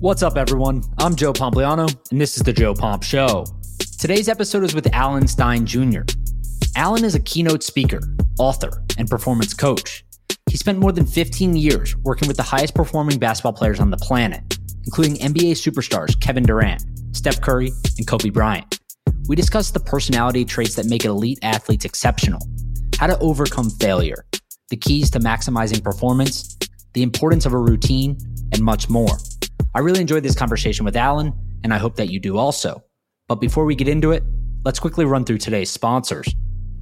What's up, everyone? I'm Joe Pompliano, and this is The Joe Pomp Show. Today's episode is with Alan Stein Jr. Alan is a keynote speaker, author, and performance coach. He spent more than 15 years working with the highest performing basketball players on the planet, including NBA superstars Kevin Durant, Steph Curry, and Kobe Bryant. We discuss the personality traits that make elite athletes exceptional, how to overcome failure, the keys to maximizing performance, the importance of a routine, and much more. I really enjoyed this conversation with Alan, and I hope that you do also. But before we get into it, let's quickly run through today's sponsors.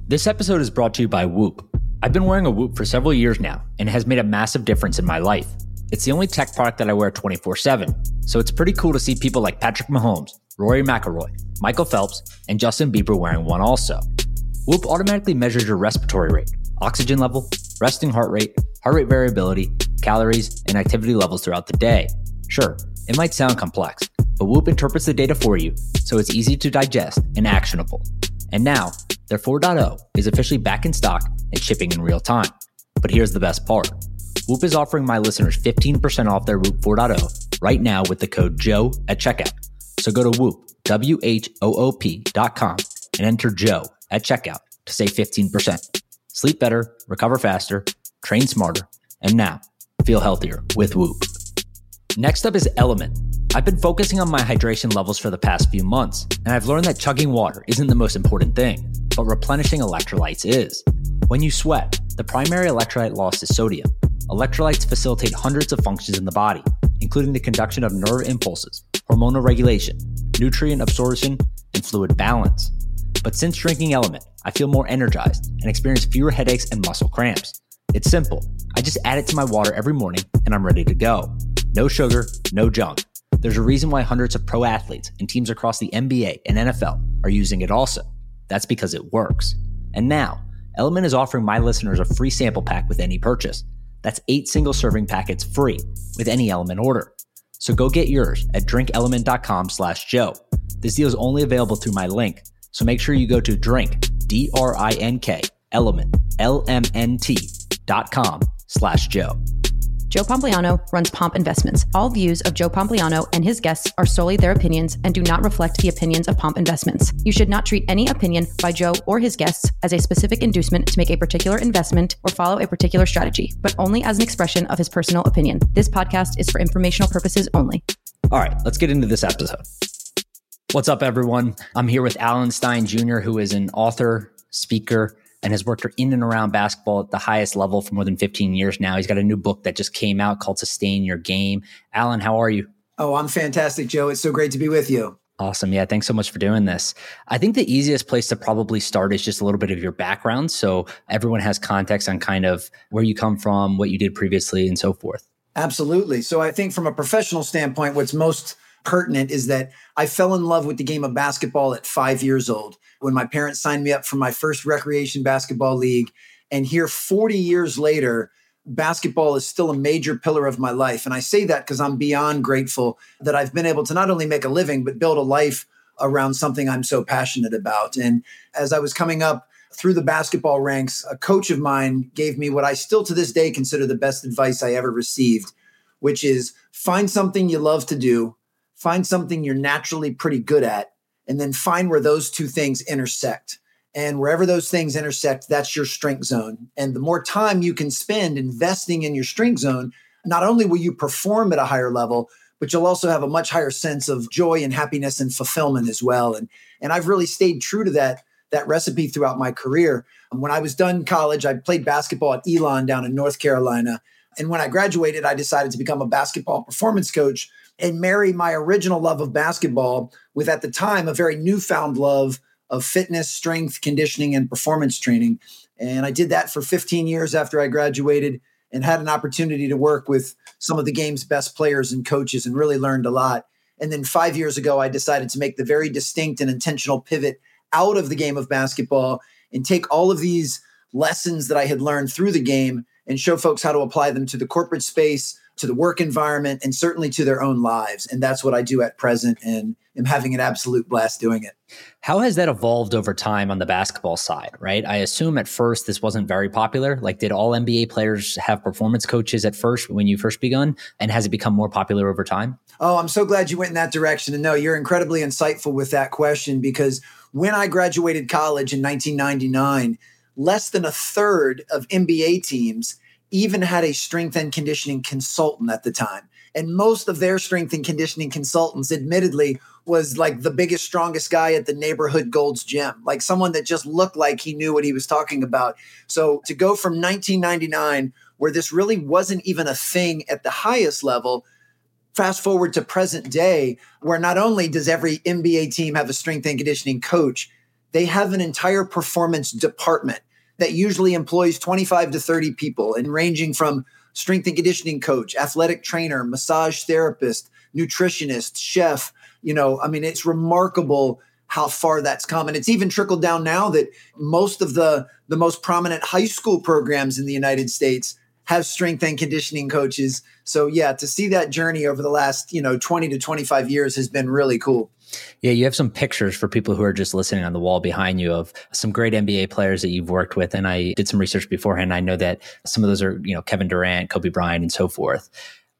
This episode is brought to you by Whoop. I've been wearing a Whoop for several years now, and it has made a massive difference in my life. It's the only tech product that I wear 24 7, so it's pretty cool to see people like Patrick Mahomes, Rory McIlroy, Michael Phelps, and Justin Bieber wearing one also. Whoop automatically measures your respiratory rate, oxygen level, resting heart rate, heart rate variability, calories, and activity levels throughout the day. Sure, it might sound complex, but Whoop interprets the data for you so it's easy to digest and actionable. And now, their 4.0 is officially back in stock and shipping in real time. But here's the best part Whoop is offering my listeners 15% off their Whoop 4.0 right now with the code JOE at checkout. So go to Whoop, W H O O P dot com and enter Joe at checkout to save 15%. Sleep better, recover faster, train smarter, and now feel healthier with Whoop. Next up is Element. I've been focusing on my hydration levels for the past few months, and I've learned that chugging water isn't the most important thing, but replenishing electrolytes is. When you sweat, the primary electrolyte loss is sodium. Electrolytes facilitate hundreds of functions in the body, including the conduction of nerve impulses, hormonal regulation, nutrient absorption, and fluid balance. But since drinking Element, I feel more energized and experience fewer headaches and muscle cramps. It's simple. I just add it to my water every morning and I'm ready to go. No sugar, no junk. There's a reason why hundreds of pro athletes and teams across the NBA and NFL are using it also. That's because it works. And now, Element is offering my listeners a free sample pack with any purchase. That's eight single serving packets free with any Element order. So go get yours at drinkelement.com slash Joe. This deal is only available through my link. So make sure you go to drink, D-R-I-N-K, element, L-M-N-T dot com slash Joe. Joe Pompliano runs Pomp Investments. All views of Joe Pompliano and his guests are solely their opinions and do not reflect the opinions of Pomp Investments. You should not treat any opinion by Joe or his guests as a specific inducement to make a particular investment or follow a particular strategy, but only as an expression of his personal opinion. This podcast is for informational purposes only. All right, let's get into this episode. What's up, everyone? I'm here with Alan Stein Jr., who is an author, speaker, and has worked in and around basketball at the highest level for more than 15 years now. He's got a new book that just came out called Sustain Your Game. Alan, how are you? Oh, I'm fantastic, Joe. It's so great to be with you. Awesome. Yeah. Thanks so much for doing this. I think the easiest place to probably start is just a little bit of your background. So everyone has context on kind of where you come from, what you did previously, and so forth. Absolutely. So I think from a professional standpoint, what's most pertinent is that I fell in love with the game of basketball at five years old when my parents signed me up for my first recreation basketball league. And here, 40 years later, basketball is still a major pillar of my life. And I say that because I'm beyond grateful that I've been able to not only make a living, but build a life around something I'm so passionate about. And as I was coming up, through the basketball ranks, a coach of mine gave me what I still to this day consider the best advice I ever received, which is find something you love to do, find something you're naturally pretty good at, and then find where those two things intersect. And wherever those things intersect, that's your strength zone. And the more time you can spend investing in your strength zone, not only will you perform at a higher level, but you'll also have a much higher sense of joy and happiness and fulfillment as well. And and I've really stayed true to that that recipe throughout my career. When I was done college, I played basketball at Elon down in North Carolina. And when I graduated, I decided to become a basketball performance coach and marry my original love of basketball with, at the time, a very newfound love of fitness, strength, conditioning, and performance training. And I did that for 15 years after I graduated and had an opportunity to work with some of the game's best players and coaches and really learned a lot. And then five years ago, I decided to make the very distinct and intentional pivot out of the game of basketball and take all of these lessons that I had learned through the game and show folks how to apply them to the corporate space, to the work environment, and certainly to their own lives. And that's what I do at present and am having an absolute blast doing it. How has that evolved over time on the basketball side, right? I assume at first this wasn't very popular. Like, did all NBA players have performance coaches at first when you first begun? And has it become more popular over time? Oh, I'm so glad you went in that direction. And no, you're incredibly insightful with that question because when I graduated college in 1999, less than a third of NBA teams even had a strength and conditioning consultant at the time. And most of their strength and conditioning consultants, admittedly, was like the biggest, strongest guy at the neighborhood Gold's Gym, like someone that just looked like he knew what he was talking about. So to go from 1999, where this really wasn't even a thing at the highest level, fast forward to present day, where not only does every NBA team have a strength and conditioning coach, they have an entire performance department that usually employs 25 to 30 people and ranging from strength and conditioning coach, athletic trainer, massage therapist, nutritionist, chef. You know, I mean, it's remarkable how far that's come. And it's even trickled down now that most of the the most prominent high school programs in the United States have strength and conditioning coaches. So yeah, to see that journey over the last, you know, 20 to 25 years has been really cool. Yeah, you have some pictures for people who are just listening on the wall behind you of some great NBA players that you've worked with. And I did some research beforehand. I know that some of those are, you know, Kevin Durant, Kobe Bryant, and so forth.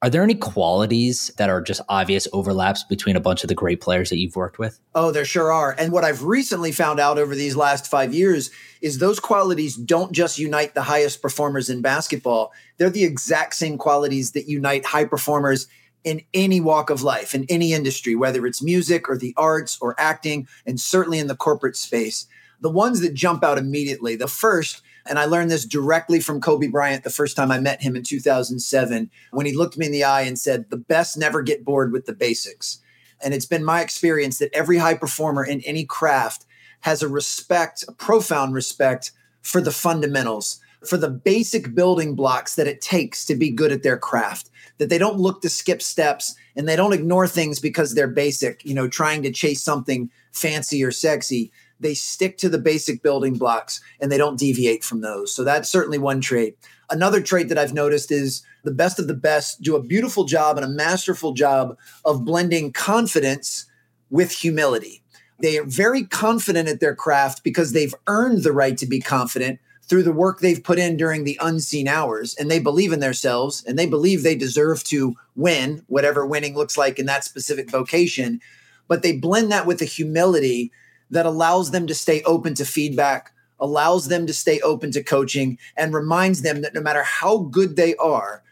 Are there any qualities that are just obvious overlaps between a bunch of the great players that you've worked with? Oh, there sure are. And what I've recently found out over these last five years is those qualities don't just unite the highest performers in basketball, they're the exact same qualities that unite high performers in any walk of life, in any industry, whether it's music or the arts or acting, and certainly in the corporate space. The ones that jump out immediately, the first, and I learned this directly from Kobe Bryant the first time I met him in 2007, when he looked me in the eye and said, The best never get bored with the basics. And it's been my experience that every high performer in any craft has a respect, a profound respect for the fundamentals, for the basic building blocks that it takes to be good at their craft that they don't look to skip steps and they don't ignore things because they're basic, you know, trying to chase something fancy or sexy. They stick to the basic building blocks and they don't deviate from those. So that's certainly one trait. Another trait that I've noticed is the best of the best do a beautiful job and a masterful job of blending confidence with humility. They are very confident at their craft because they've earned the right to be confident, through the work they've put in during the unseen hours and they believe in themselves and they believe they deserve to win whatever winning looks like in that specific vocation but they blend that with a humility that allows them to stay open to feedback allows them to stay open to coaching and reminds them that no matter how good they are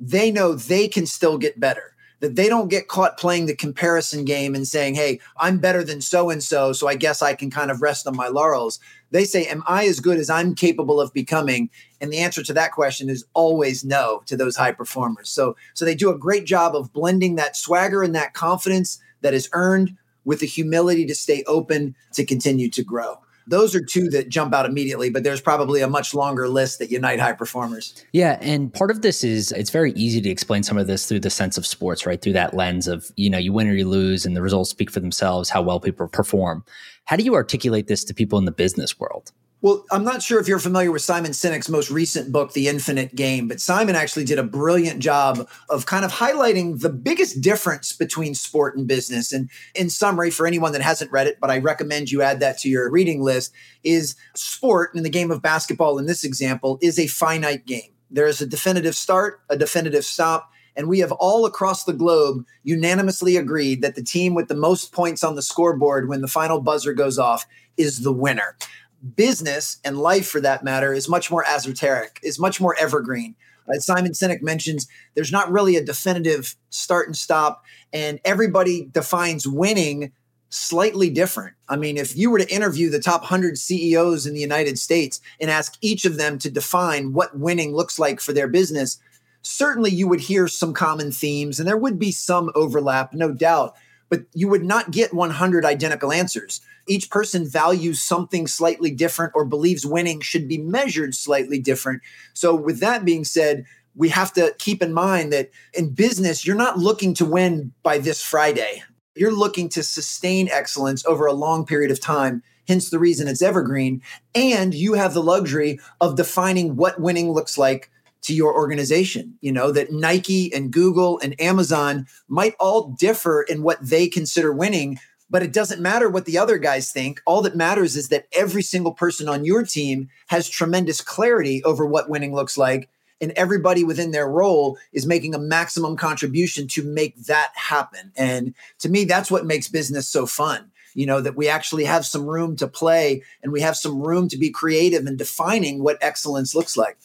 they know they can still get better that they don't get caught playing the comparison game and saying, Hey, I'm better than so and so, so I guess I can kind of rest on my laurels. They say, Am I as good as I'm capable of becoming? And the answer to that question is always no to those high performers. So, so they do a great job of blending that swagger and that confidence that is earned with the humility to stay open to continue to grow. Those are two that jump out immediately, but there's probably a much longer list that unite high performers. Yeah. And part of this is it's very easy to explain some of this through the sense of sports, right? Through that lens of, you know, you win or you lose and the results speak for themselves, how well people perform. How do you articulate this to people in the business world? Well, I'm not sure if you're familiar with Simon Sinek's most recent book, The Infinite Game, but Simon actually did a brilliant job of kind of highlighting the biggest difference between sport and business. And in summary, for anyone that hasn't read it, but I recommend you add that to your reading list, is sport in the game of basketball, in this example, is a finite game. There is a definitive start, a definitive stop, and we have all across the globe unanimously agreed that the team with the most points on the scoreboard when the final buzzer goes off is the winner. Business and life, for that matter, is much more esoteric, is much more evergreen. As Simon Sinek mentions, there's not really a definitive start and stop, and everybody defines winning slightly different. I mean, if you were to interview the top 100 CEOs in the United States and ask each of them to define what winning looks like for their business, certainly you would hear some common themes and there would be some overlap, no doubt, but you would not get 100 identical answers. Each person values something slightly different or believes winning should be measured slightly different. So, with that being said, we have to keep in mind that in business, you're not looking to win by this Friday. You're looking to sustain excellence over a long period of time, hence the reason it's evergreen. And you have the luxury of defining what winning looks like to your organization. You know, that Nike and Google and Amazon might all differ in what they consider winning, but it doesn't matter what the other guys think. All that matters is that every single person on your team has tremendous clarity over what winning looks like. And everybody within their role is making a maximum contribution to make that happen. And to me, that's what makes business so fun you know that we actually have some room to play and we have some room to be creative in defining what excellence looks like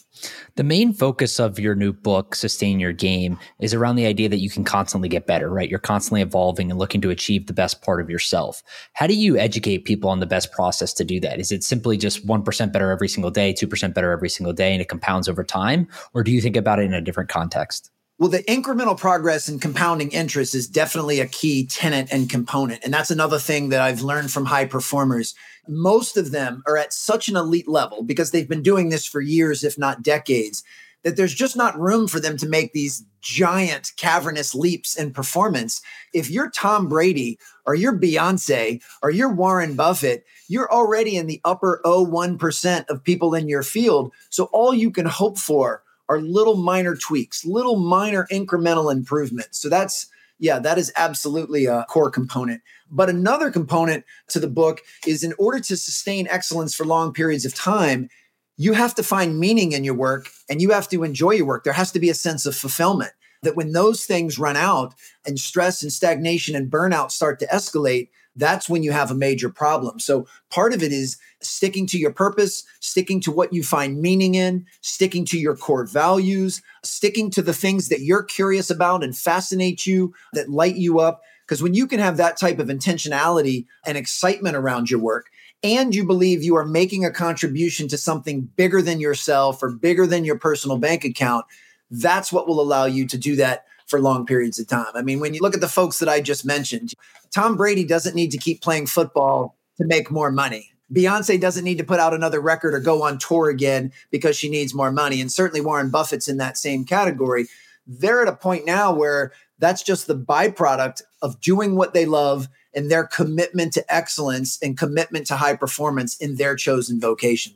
the main focus of your new book, Sustain Your Game, is around the idea that you can constantly get better, right? You're constantly evolving and looking to achieve the best part of yourself. How do you educate people on the best process to do that? Is it simply just 1% better every single day, 2% better every single day, and it compounds over time? Or do you think about it in a different context? Well, the incremental progress and compounding interest is definitely a key tenant and component. And that's another thing that I've learned from high performers. Most of them are at such an elite level because they've been doing this for years, if not decades, that there's just not room for them to make these giant cavernous leaps in performance. If you're Tom Brady or you're Beyonce or you're Warren Buffett, you're already in the upper 01% of people in your field. So all you can hope for are little minor tweaks, little minor incremental improvements. So that's, yeah, that is absolutely a core component. But another component to the book is in order to sustain excellence for long periods of time, you have to find meaning in your work and you have to enjoy your work. There has to be a sense of fulfillment that when those things run out and stress and stagnation and burnout start to escalate, that's when you have a major problem. So part of it is sticking to your purpose, sticking to what you find meaning in, sticking to your core values, sticking to the things that you're curious about and fascinate you, that light you up. Because when you can have that type of intentionality and excitement around your work, and you believe you are making a contribution to something bigger than yourself or bigger than your personal bank account, that's what will allow you to do that for long periods of time. I mean, when you look at the folks that I just mentioned, Tom Brady doesn't need to keep playing football to make more money. Beyonce doesn't need to put out another record or go on tour again because she needs more money. And certainly Warren Buffett's in that same category. They're at a point now where that's just the byproduct of doing what they love and their commitment to excellence and commitment to high performance in their chosen vocation.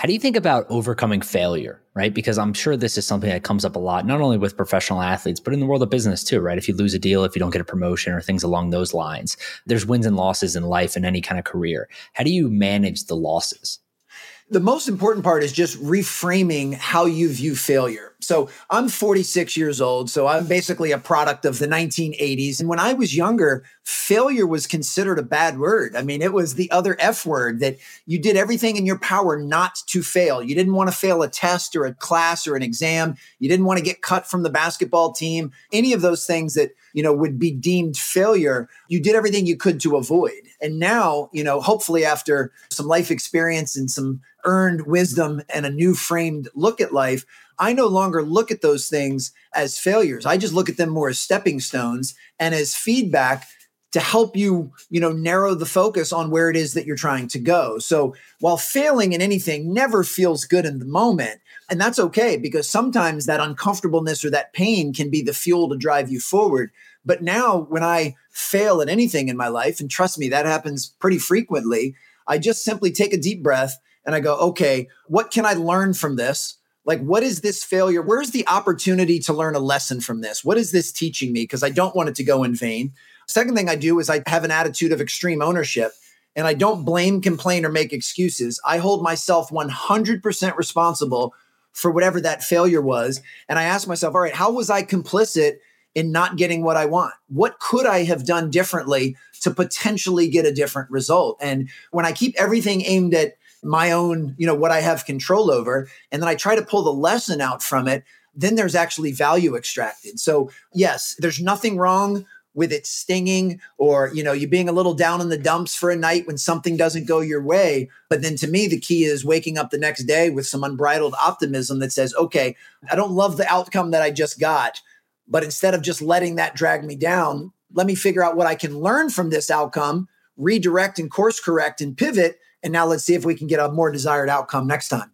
How do you think about overcoming failure, right? Because I'm sure this is something that comes up a lot, not only with professional athletes, but in the world of business too, right? If you lose a deal, if you don't get a promotion or things along those lines, there's wins and losses in life in any kind of career. How do you manage the losses? The most important part is just reframing how you view failure so I'm 46 years old. So I'm basically a product of the 1980s. And when I was younger, failure was considered a bad word. I mean, it was the other F word that you did everything in your power not to fail. You didn't want to fail a test or a class or an exam. You didn't want to get cut from the basketball team. Any of those things that, you know, would be deemed failure, you did everything you could to avoid. And now, you know, hopefully after some life experience and some earned wisdom and a new framed look at life, I no longer look at those things as failures. I just look at them more as stepping stones and as feedback to help you, you know, narrow the focus on where it is that you're trying to go. So while failing in anything never feels good in the moment, and that's okay because sometimes that uncomfortableness or that pain can be the fuel to drive you forward. But now when I fail at anything in my life, and trust me, that happens pretty frequently, I just simply take a deep breath and I go, okay, what can I learn from this? like what is this failure? Where's the opportunity to learn a lesson from this? What is this teaching me? Because i don't want it to go in vain. Second thing i do is i have an attitude of extreme ownership and i don't blame complain or make excuses. I hold myself 100% responsible for whatever that failure was. And i ask myself all right how was i complicit in not getting what i want? What could i have done differently to potentially get a different result? And when i keep everything aimed at my own, you know, what I have control over, and then I try to pull the lesson out from it, then there's actually value extracted. So, yes, there's nothing wrong with it stinging or you know you being a little down in the dumps for a night when something doesn't go your way but then to me the key is waking up the next day with some unbridled optimism that says okay i don't love the outcome that i just got but instead of just letting that drag me down let me figure out what i can learn from this outcome redirect and course correct and pivot and now let's see if we can get a more desired outcome next time.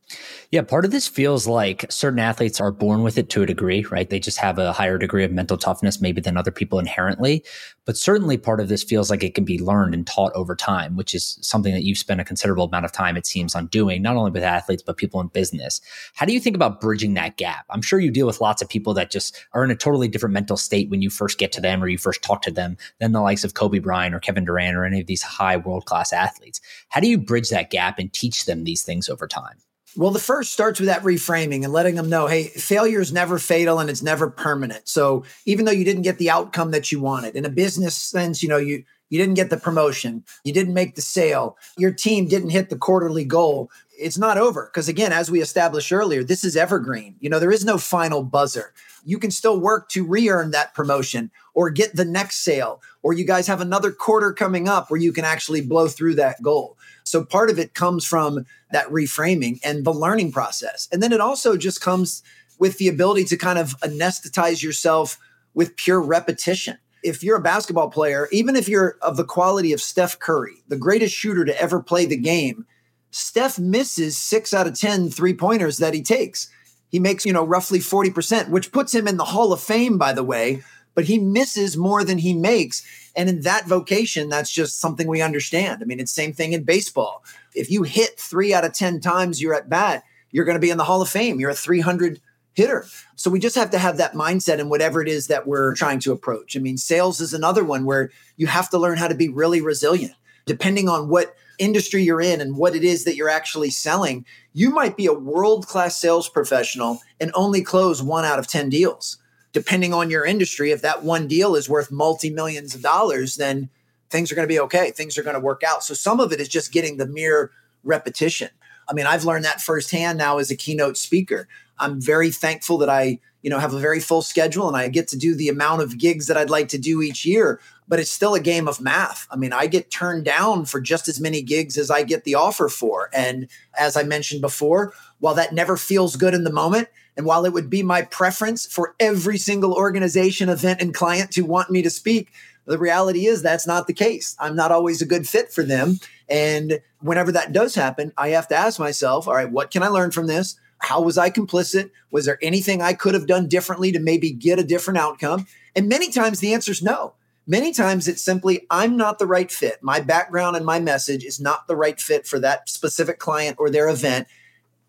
Yeah, part of this feels like certain athletes are born with it to a degree, right? They just have a higher degree of mental toughness maybe than other people inherently. But certainly part of this feels like it can be learned and taught over time, which is something that you've spent a considerable amount of time, it seems, on doing, not only with athletes, but people in business. How do you think about bridging that gap? I'm sure you deal with lots of people that just are in a totally different mental state when you first get to them or you first talk to them than the likes of Kobe Bryant or Kevin Durant or any of these high world class athletes. How do you bridge that gap and teach them these things over time? Well, the first starts with that reframing and letting them know, hey, failure is never fatal and it's never permanent. So even though you didn't get the outcome that you wanted, in a business sense, you know, you you didn't get the promotion, you didn't make the sale, your team didn't hit the quarterly goal. It's not over because again, as we established earlier, this is evergreen. You know, there is no final buzzer. You can still work to re-earn that promotion or get the next sale, or you guys have another quarter coming up where you can actually blow through that goal. So part of it comes from that reframing and the learning process. And then it also just comes with the ability to kind of anesthetize yourself with pure repetition. If you're a basketball player, even if you're of the quality of Steph Curry, the greatest shooter to ever play the game, Steph misses six out of 10 three pointers that he takes. He makes, you know, roughly 40%, which puts him in the Hall of Fame, by the way, but he misses more than he makes. And in that vocation, that's just something we understand. I mean, it's same thing in baseball. If you hit three out of 10 times you're at bat, you're going to be in the Hall of Fame. You're a 300 hitter. So we just have to have that mindset in whatever it is that we're trying to approach. I mean, sales is another one where you have to learn how to be really resilient. Depending on what industry you're in and what it is that you're actually selling, you might be a world class sales professional and only close one out of 10 deals depending on your industry, if that one deal is worth multi millions of dollars, then things are going to be okay. Things are going to work out. So some of it is just getting the mere repetition. I mean, I've learned that firsthand now as a keynote speaker. I'm very thankful that I, you know, have a very full schedule and I get to do the amount of gigs that I'd like to do each year, but it's still a game of math. I mean, I get turned down for just as many gigs as I get the offer for. And as I mentioned before, while that never feels good in the moment, and while it would be my preference for every single organization, event, and client to want me to speak, the reality is that's not the case. I'm not always a good fit for them. And whenever that does happen, I have to ask myself, all right, what can I learn from this? How was I complicit? Was there anything I could have done differently to maybe get a different outcome? And many times the answer is no. Many times it's simply, I'm not the right fit. My background and my message is not the right fit for that specific client or their event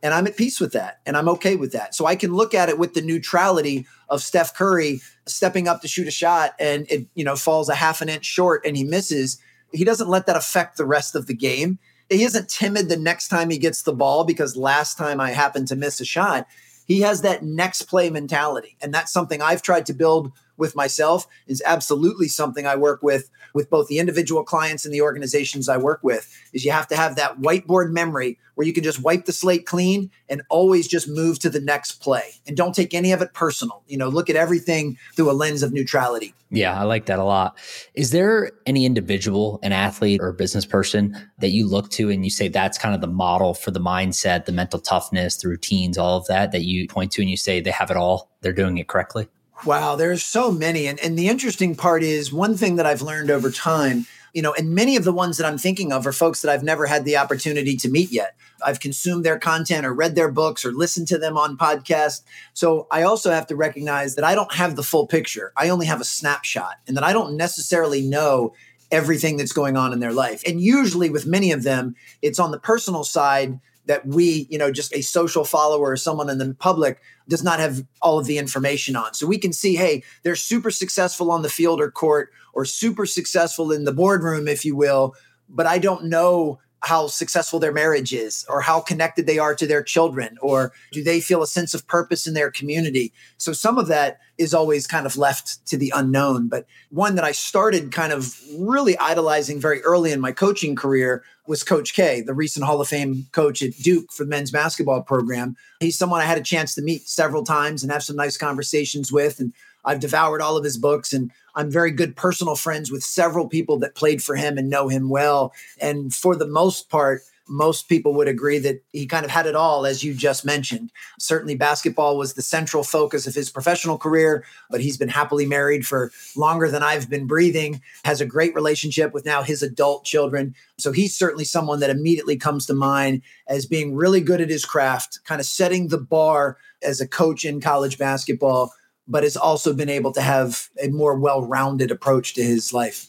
and I'm at peace with that and I'm okay with that. So I can look at it with the neutrality of Steph Curry stepping up to shoot a shot and it you know falls a half an inch short and he misses. He doesn't let that affect the rest of the game. He isn't timid the next time he gets the ball because last time I happened to miss a shot. He has that next play mentality and that's something I've tried to build with myself is absolutely something I work with with both the individual clients and the organizations I work with is you have to have that whiteboard memory where you can just wipe the slate clean and always just move to the next play and don't take any of it personal. You know, look at everything through a lens of neutrality. Yeah, I like that a lot. Is there any individual, an athlete or business person that you look to and you say that's kind of the model for the mindset, the mental toughness, the routines, all of that that you point to and you say they have it all, they're doing it correctly? Wow, there's so many. And, and the interesting part is one thing that I've learned over time, you know, and many of the ones that I'm thinking of are folks that I've never had the opportunity to meet yet. I've consumed their content or read their books or listened to them on podcasts. So I also have to recognize that I don't have the full picture. I only have a snapshot and that I don't necessarily know everything that's going on in their life. And usually with many of them, it's on the personal side that we, you know, just a social follower or someone in the public does not have all of the information on. So we can see, hey, they're super successful on the field or court or super successful in the boardroom, if you will, but I don't know how successful their marriage is or how connected they are to their children or do they feel a sense of purpose in their community? So some of that is always kind of left to the unknown. But one that i started kind of really idolizing very early in my coaching career was coach k the recent hall of fame coach at duke for the men's basketball program. He's someone i had a chance to meet several times and have some nice conversations with and I've devoured all of his books and I'm very good personal friends with several people that played for him and know him well. And for the most part, most people would agree that he kind of had it all, as you just mentioned. Certainly, basketball was the central focus of his professional career, but he's been happily married for longer than I've been breathing, has a great relationship with now his adult children. So he's certainly someone that immediately comes to mind as being really good at his craft, kind of setting the bar as a coach in college basketball, but has also been able to have a more well rounded approach to his life.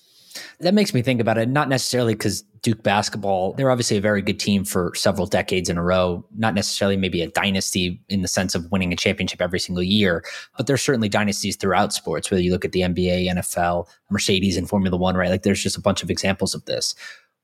That makes me think about it, not necessarily because Duke basketball, they're obviously a very good team for several decades in a row, not necessarily maybe a dynasty in the sense of winning a championship every single year, but there's certainly dynasties throughout sports, whether you look at the NBA, NFL, Mercedes, and Formula One, right? Like there's just a bunch of examples of this.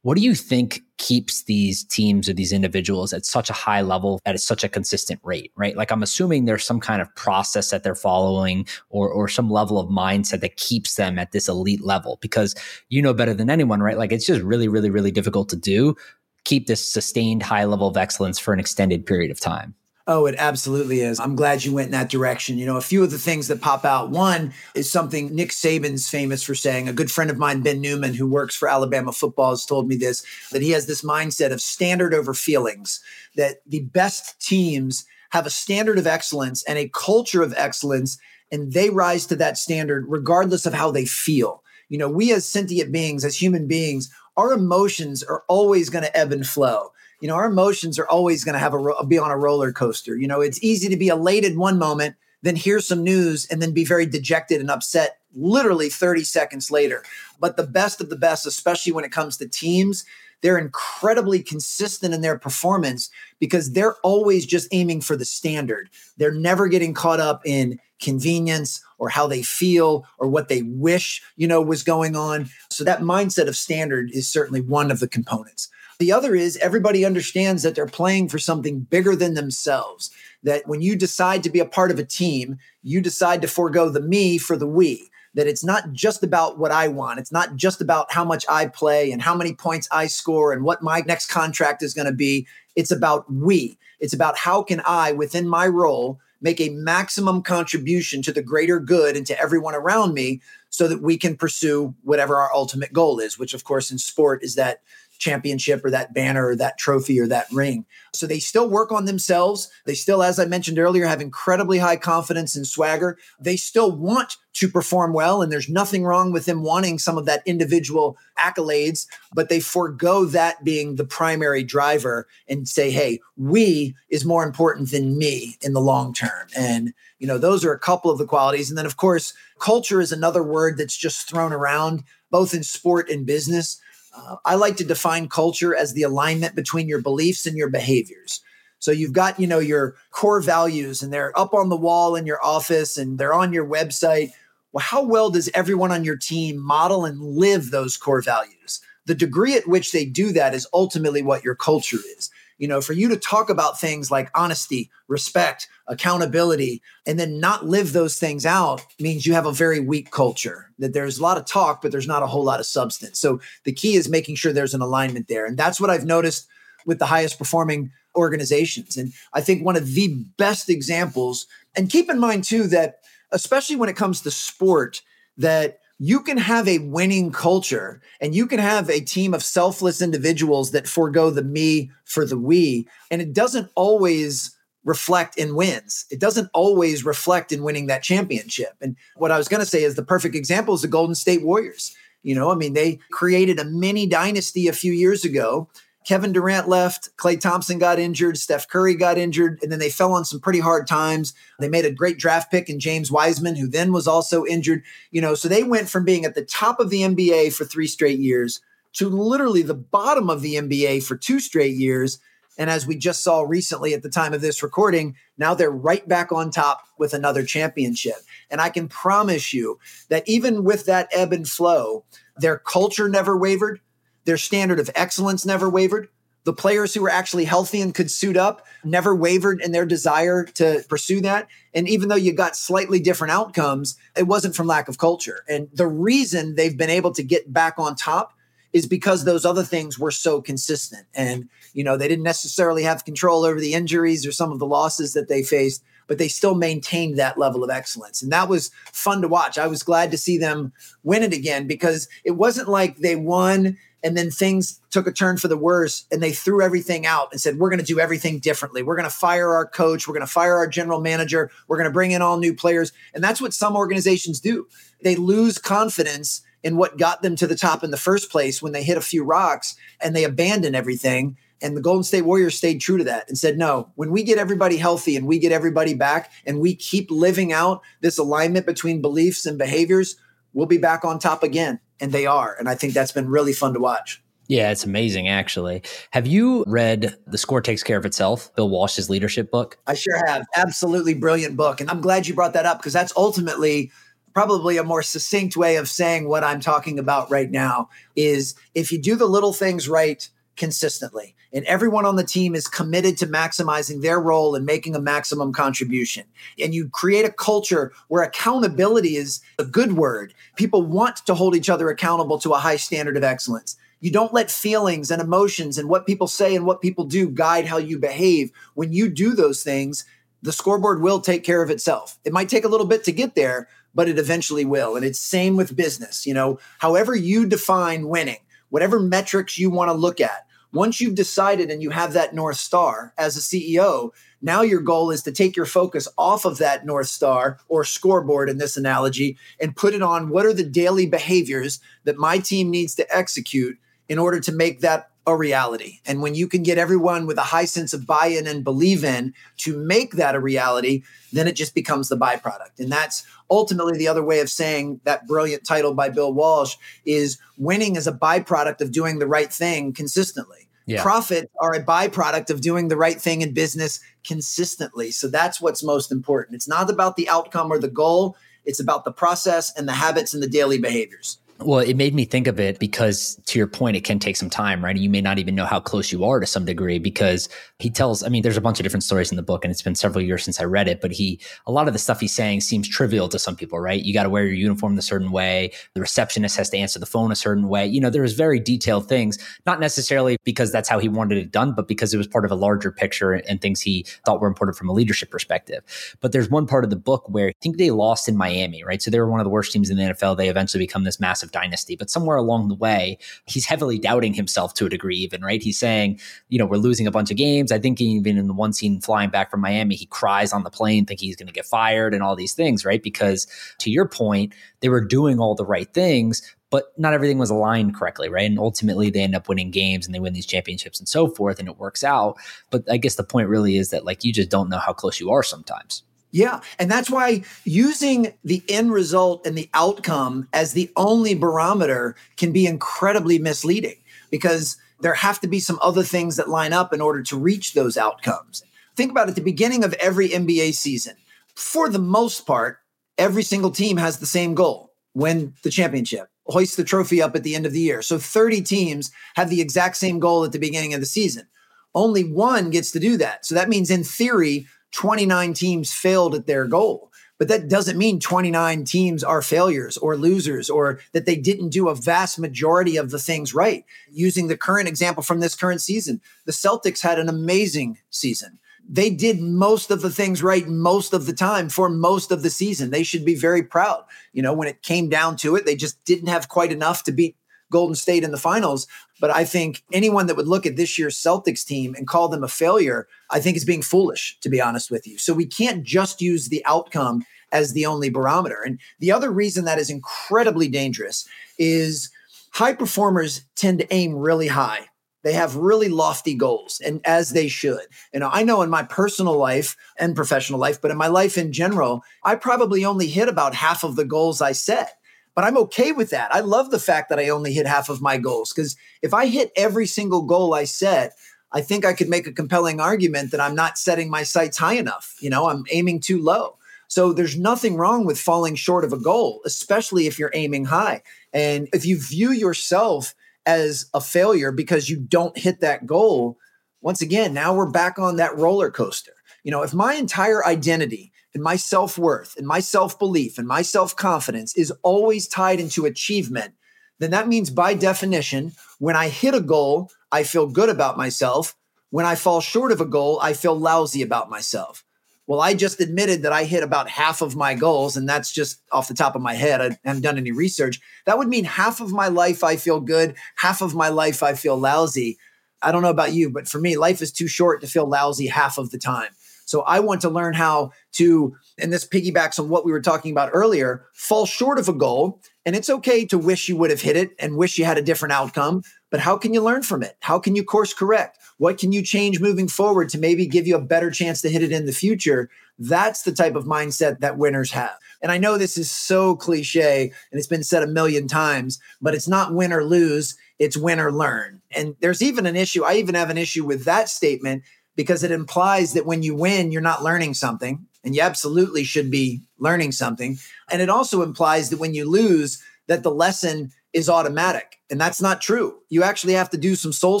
What do you think keeps these teams or these individuals at such a high level at such a consistent rate, right? Like I'm assuming there's some kind of process that they're following or or some level of mindset that keeps them at this elite level because you know better than anyone, right? Like it's just really really really difficult to do keep this sustained high level of excellence for an extended period of time. Oh, it absolutely is. I'm glad you went in that direction. You know, a few of the things that pop out. One is something Nick Saban's famous for saying. A good friend of mine, Ben Newman, who works for Alabama football, has told me this that he has this mindset of standard over feelings, that the best teams have a standard of excellence and a culture of excellence, and they rise to that standard regardless of how they feel. You know, we as sentient beings, as human beings, our emotions are always going to ebb and flow you know, our emotions are always going to have a be on a roller coaster. You know, it's easy to be elated one moment, then hear some news, and then be very dejected and upset literally 30 seconds later. But the best of the best, especially when it comes to teams, they're incredibly consistent in their performance because they're always just aiming for the standard. They're never getting caught up in convenience or how they feel or what they wish, you know, was going on. So that mindset of standard is certainly one of the components. The other is everybody understands that they're playing for something bigger than themselves. That when you decide to be a part of a team, you decide to forego the me for the we. That it's not just about what I want. It's not just about how much I play and how many points I score and what my next contract is going to be. It's about we. It's about how can I, within my role, make a maximum contribution to the greater good and to everyone around me so that we can pursue whatever our ultimate goal is, which, of course, in sport is that championship or that banner or that trophy or that ring. So they still work on themselves. They still, as I mentioned earlier, have incredibly high confidence and swagger. They still want to perform well, and there's nothing wrong with them wanting some of that individual accolades, but they forego that being the primary driver and say, hey, we is more important than me in the long term. And, you know, those are a couple of the qualities. And then, of course, culture is another word that's just thrown around both in sport and business. Uh, I like to define culture as the alignment between your beliefs and your behaviors. So you've got, you know, your core values and they're up on the wall in your office and they're on your website. Well, how well does everyone on your team model and live those core values? The degree at which they do that is ultimately what your culture is. You know, for you to talk about things like honesty, respect, accountability, and then not live those things out means you have a very weak culture. That there's a lot of talk, but there's not a whole lot of substance. So the key is making sure there's an alignment there. And that's what I've noticed with the highest performing organizations. And I think one of the best examples, and keep in mind too that especially when it comes to sport, that you can have a winning culture and you can have a team of selfless individuals that forego the me for the we. And it doesn't always reflect in wins. It doesn't always reflect in winning that championship. And what I was going to say is the perfect example is the Golden State Warriors. You know, I mean, they created a mini dynasty a few years ago Kevin Durant left, Klay Thompson got injured, Steph Curry got injured, and then they fell on some pretty hard times. They made a great draft pick in James Wiseman, who then was also injured. You know, so they went from being at the top of the NBA for three straight years to literally the bottom of the NBA for two straight years. And as we just saw recently at the time of this recording, now they're right back on top with another championship. And I can promise you that even with that ebb and flow, their culture never wavered their standard of excellence never wavered. The players who were actually healthy and could suit up never wavered in their desire to pursue that. And even though you got slightly different outcomes, it wasn't from lack of culture. And the reason they've been able to get back on top is because those other things were so consistent. And, you know, they didn't necessarily have control over the injuries or some of the losses that they faced, but they still maintained that level of excellence. And that was fun to watch. I was glad to see them win it again because it wasn't like they won and then things took a turn for the worse and they threw everything out and said we're going to do everything differently. We're going to fire our coach. We're going to fire our general manager. We're going to bring in all new players. And that's what some organizations do. They lose confidence in what got them to the top in the first place when they hit a few rocks and they abandon everything. And the Golden State Warriors stayed true to that and said, no, when we get everybody healthy and we get everybody back and we keep living out this alignment between beliefs and behaviors, we'll be back on top again. And they are. And I think that's been really fun to watch. Yeah, it's amazing, actually. Have you read The Score Takes Care of Itself, Bill Walsh's leadership book? I sure have. Absolutely brilliant book. And I'm glad you brought that up because that's ultimately probably a more succinct way of saying what I'm talking about right now is if you do the little things right consistently and everyone on the team is committed to maximizing their role and making a maximum contribution. And you create a culture where accountability is a good word. People want to hold each other accountable to a high standard of excellence. You don't let feelings and emotions and what people say and what people do guide how you behave. When you do those things, the scoreboard will take care of itself. It might take a little bit to get there, but it eventually will. And it's same with business. You know, however you define winning, whatever metrics you want to look at, once you've decided and you have that North Star as a CEO, now your goal is to take your focus off of that North Star or scoreboard in this analogy and put it on what are the daily behaviors that my team needs to execute in order to make that a reality. And when you can get everyone with a high sense of buy in and believe in to make that a reality, then it just becomes the byproduct. And that's ultimately the other way of saying that brilliant title by Bill Walsh is winning is a byproduct of doing the right thing consistently. Yeah. Profits are a byproduct of doing the right thing in business consistently. So that's what's most important. It's not about the outcome or the goal, it's about the process and the habits and the daily behaviors. Well, it made me think of it because, to your point, it can take some time, right? You may not even know how close you are to some degree because he tells. I mean, there's a bunch of different stories in the book, and it's been several years since I read it. But he, a lot of the stuff he's saying seems trivial to some people, right? You got to wear your uniform a certain way. The receptionist has to answer the phone a certain way. You know, there was very detailed things, not necessarily because that's how he wanted it done, but because it was part of a larger picture and things he thought were important from a leadership perspective. But there's one part of the book where I think they lost in Miami, right? So they were one of the worst teams in the NFL. They eventually become this massive dynasty. But somewhere along the way, he's heavily doubting himself to a degree, even, right? He's saying, you know, we're losing a bunch of games. I think even in the one scene flying back from Miami, he cries on the plane, thinking he's going to get fired and all these things, right? Because to your point, they were doing all the right things, but not everything was aligned correctly, right? And ultimately they end up winning games and they win these championships and so forth, and it works out. But I guess the point really is that like you just don't know how close you are sometimes. Yeah. And that's why using the end result and the outcome as the only barometer can be incredibly misleading because there have to be some other things that line up in order to reach those outcomes. Think about at the beginning of every NBA season. For the most part, every single team has the same goal win the championship, hoist the trophy up at the end of the year. So 30 teams have the exact same goal at the beginning of the season. Only one gets to do that. So that means, in theory, 29 teams failed at their goal. But that doesn't mean 29 teams are failures or losers or that they didn't do a vast majority of the things right. Using the current example from this current season, the Celtics had an amazing season. They did most of the things right most of the time for most of the season. They should be very proud. You know, when it came down to it, they just didn't have quite enough to beat Golden State in the finals. But I think anyone that would look at this year's Celtics team and call them a failure, I think is being foolish, to be honest with you. So we can't just use the outcome as the only barometer. And the other reason that is incredibly dangerous is high performers tend to aim really high. They have really lofty goals, and as they should. You know, I know in my personal life and professional life, but in my life in general, I probably only hit about half of the goals I set. But I'm okay with that. I love the fact that I only hit half of my goals because if I hit every single goal I set, I think I could make a compelling argument that I'm not setting my sights high enough. You know, I'm aiming too low. So there's nothing wrong with falling short of a goal, especially if you're aiming high. And if you view yourself as a failure because you don't hit that goal, once again, now we're back on that roller coaster. You know, if my entire identity and my self worth and my self belief and my self confidence is always tied into achievement, then that means by definition, when I hit a goal, I feel good about myself. When I fall short of a goal, I feel lousy about myself. well, I just admitted that I hit about half of my goals, and that's just off the top of my head. I haven't done any research. That would mean half of my life I feel good, half of my life I feel lousy. I don't know about you, but for me, life is too short to feel lousy half of the time. So I want to learn how to, and this piggybacks on what we were talking about earlier, fall short of a goal. And it's okay to wish you would have hit it and wish you had a different outcome. But how can you learn from it? How can you course correct? What can you change moving forward to maybe give you a better chance to hit it in the future? That's the type of mindset that winners have. And I know this is so cliche and it's been said a million times, but it's not win or lose, it's win or learn. And there's even an issue, I even have an issue with that statement because it implies that when you win, you're not learning something. And you absolutely should be learning something. And it also implies that when you lose, that the lesson is automatic. And that's not true. You actually have to do some soul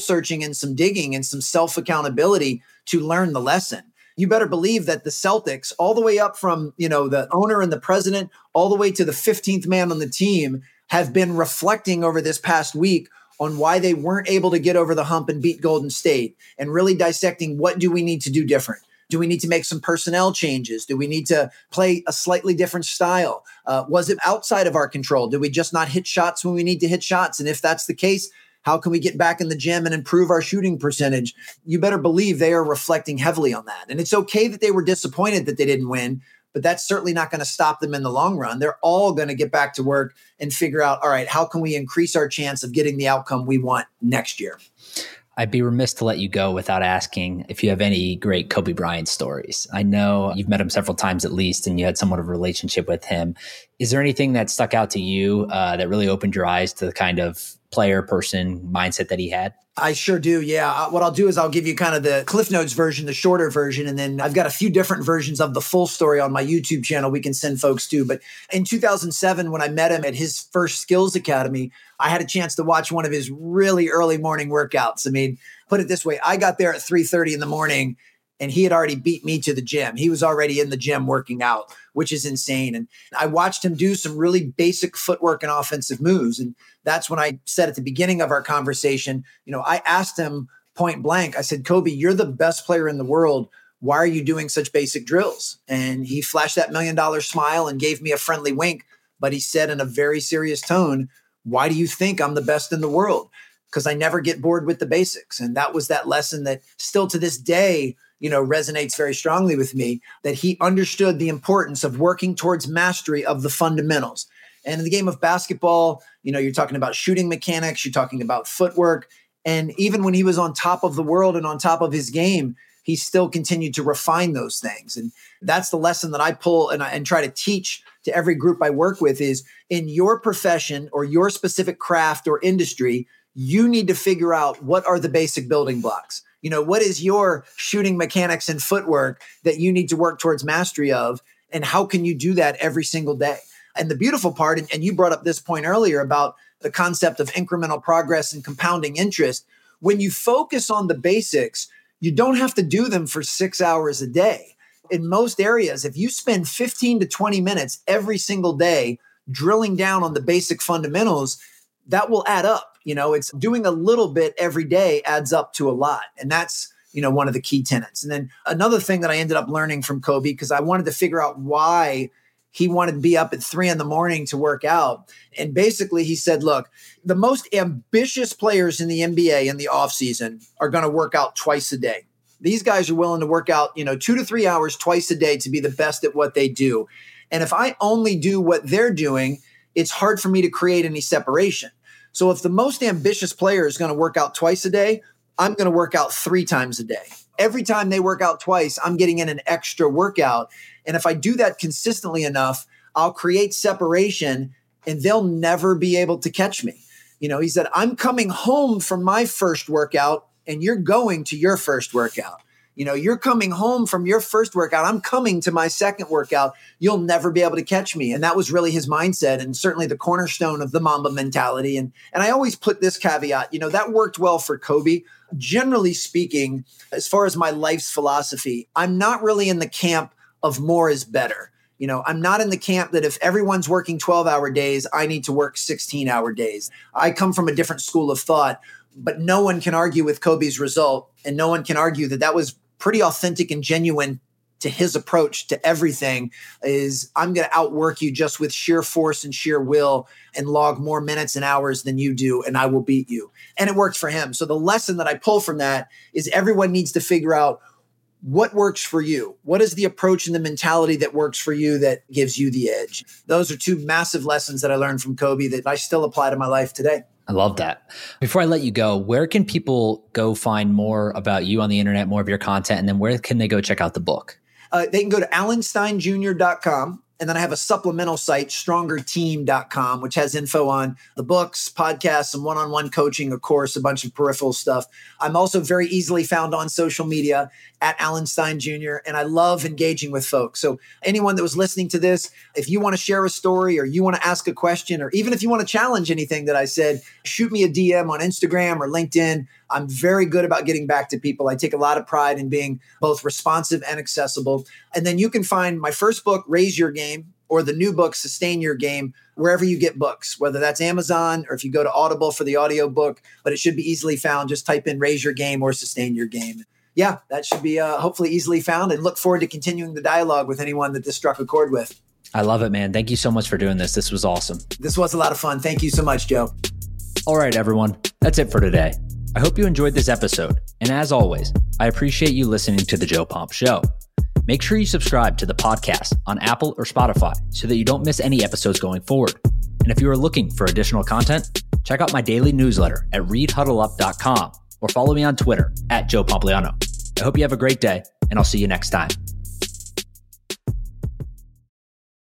searching and some digging and some self accountability to learn the lesson. You better believe that the Celtics, all the way up from, you know, the owner and the president, all the way to the 15th man on the team, have been reflecting over this past week on why they weren't able to get over the hump and beat Golden State and really dissecting what do we need to do different. Do we need to make some personnel changes? Do we need to play a slightly different style? Uh, was it outside of our control? Did we just not hit shots when we need to hit shots? And if that's the case, how can we get back in the gym and improve our shooting percentage? You better believe they are reflecting heavily on that. And it's okay that they were disappointed that they didn't win, but that's certainly not going to stop them in the long run. They're all going to get back to work and figure out, all right, how can we increase our chance of getting the outcome we want next year? I'd be remiss to let you go without asking if you have any great Kobe Bryant stories. I know you've met him several times at least, and you had somewhat of a relationship with him. Is there anything that stuck out to you uh, that really opened your eyes to the kind of player person mindset that he had? I sure do. Yeah. Uh, what I'll do is I'll give you kind of the Cliff Notes version, the shorter version, and then I've got a few different versions of the full story on my YouTube channel we can send folks to. But in 2007, when I met him at his first skills academy, I had a chance to watch one of his really early morning workouts. I mean, put it this way, I got there at 3:30 in the morning and he had already beat me to the gym. He was already in the gym working out, which is insane. And I watched him do some really basic footwork and offensive moves. And that's when I said at the beginning of our conversation, you know, I asked him point blank, I said, Kobe, you're the best player in the world. Why are you doing such basic drills? And he flashed that million dollar smile and gave me a friendly wink. But he said in a very serious tone, Why do you think I'm the best in the world? Because I never get bored with the basics. And that was that lesson that still to this day, you know, resonates very strongly with me that he understood the importance of working towards mastery of the fundamentals. And in the game of basketball, you know, you're talking about shooting mechanics, you're talking about footwork. And even when he was on top of the world and on top of his game, he still continued to refine those things. And that's the lesson that I pull and, I, and try to teach to every group I work with is in your profession or your specific craft or industry, you need to figure out what are the basic building blocks you know what is your shooting mechanics and footwork that you need to work towards mastery of and how can you do that every single day? And the beautiful part and you brought up this point earlier about the concept of incremental progress and compounding interest. When you focus on the basics you don't have to do them for 6 hours a day. In most areas if you spend 15 to 20 minutes every single day drilling down on the basic fundamentals that will add up you know, it's doing a little bit every day adds up to a lot. And that's, you know, one of the key tenets. And then another thing that I ended up learning from Kobe, because I wanted to figure out why he wanted to be up at three in the morning to work out. And basically, he said, look, the most ambitious players in the NBA in the offseason are going to work out twice a day. These guys are willing to work out, you know, two to three hours twice a day to be the best at what they do. And if I only do what they're doing, it's hard for me to create any separation. So if the most ambitious player is going to work out twice a day, I'm going to work out three times a day. Every time they work out twice, I'm getting in an extra workout. And if I do that consistently enough, I'll create separation and they'll never be able to catch me. You know, he said, I'm coming home from my first workout and you're going to your first workout. You know, you're coming home from your first workout. I'm coming to my second workout. You'll never be able to catch me. And that was really his mindset and certainly the cornerstone of the Mamba mentality. And and I always put this caveat, you know, that worked well for Kobe. Generally speaking, as far as my life's philosophy, I'm not really in the camp of more is better. You know, I'm not in the camp that if everyone's working 12 hour days, I need to work 16 hour days. I come from a different school of thought, but no one can argue with Kobe's result. And no one can argue that that was pretty authentic and genuine to his approach to everything is I'm going to outwork you just with sheer force and sheer will and log more minutes and hours than you do, and I will beat you. And it worked for him. So the lesson that I pull from that is everyone needs to figure out what works for you? What is the approach and the mentality that works for you that gives you the edge? Those are two massive lessons that I learned from Kobe that I still apply to my life today. I love that. Before I let you go, where can people go find more about you on the internet, more of your content, and then where can they go check out the book? Uh, they can go to alansteinjr.com and then I have a supplemental site, strongerteam.com, which has info on the books, podcasts, some one on one coaching, of course, a bunch of peripheral stuff. I'm also very easily found on social media at Alan Stein Jr., and I love engaging with folks. So, anyone that was listening to this, if you want to share a story or you want to ask a question, or even if you want to challenge anything that I said, shoot me a DM on Instagram or LinkedIn. I'm very good about getting back to people. I take a lot of pride in being both responsive and accessible. And then you can find my first book, Raise Your Game, or the new book, Sustain Your Game, wherever you get books, whether that's Amazon or if you go to Audible for the audio book, but it should be easily found. Just type in Raise Your Game or Sustain Your Game. Yeah, that should be uh, hopefully easily found and look forward to continuing the dialogue with anyone that this struck a chord with. I love it, man. Thank you so much for doing this. This was awesome. This was a lot of fun. Thank you so much, Joe. All right, everyone. That's it for today. I hope you enjoyed this episode. And as always, I appreciate you listening to The Joe Pomp Show. Make sure you subscribe to the podcast on Apple or Spotify so that you don't miss any episodes going forward. And if you are looking for additional content, check out my daily newsletter at readhuddleup.com or follow me on Twitter at Joe Pompliano. I hope you have a great day, and I'll see you next time.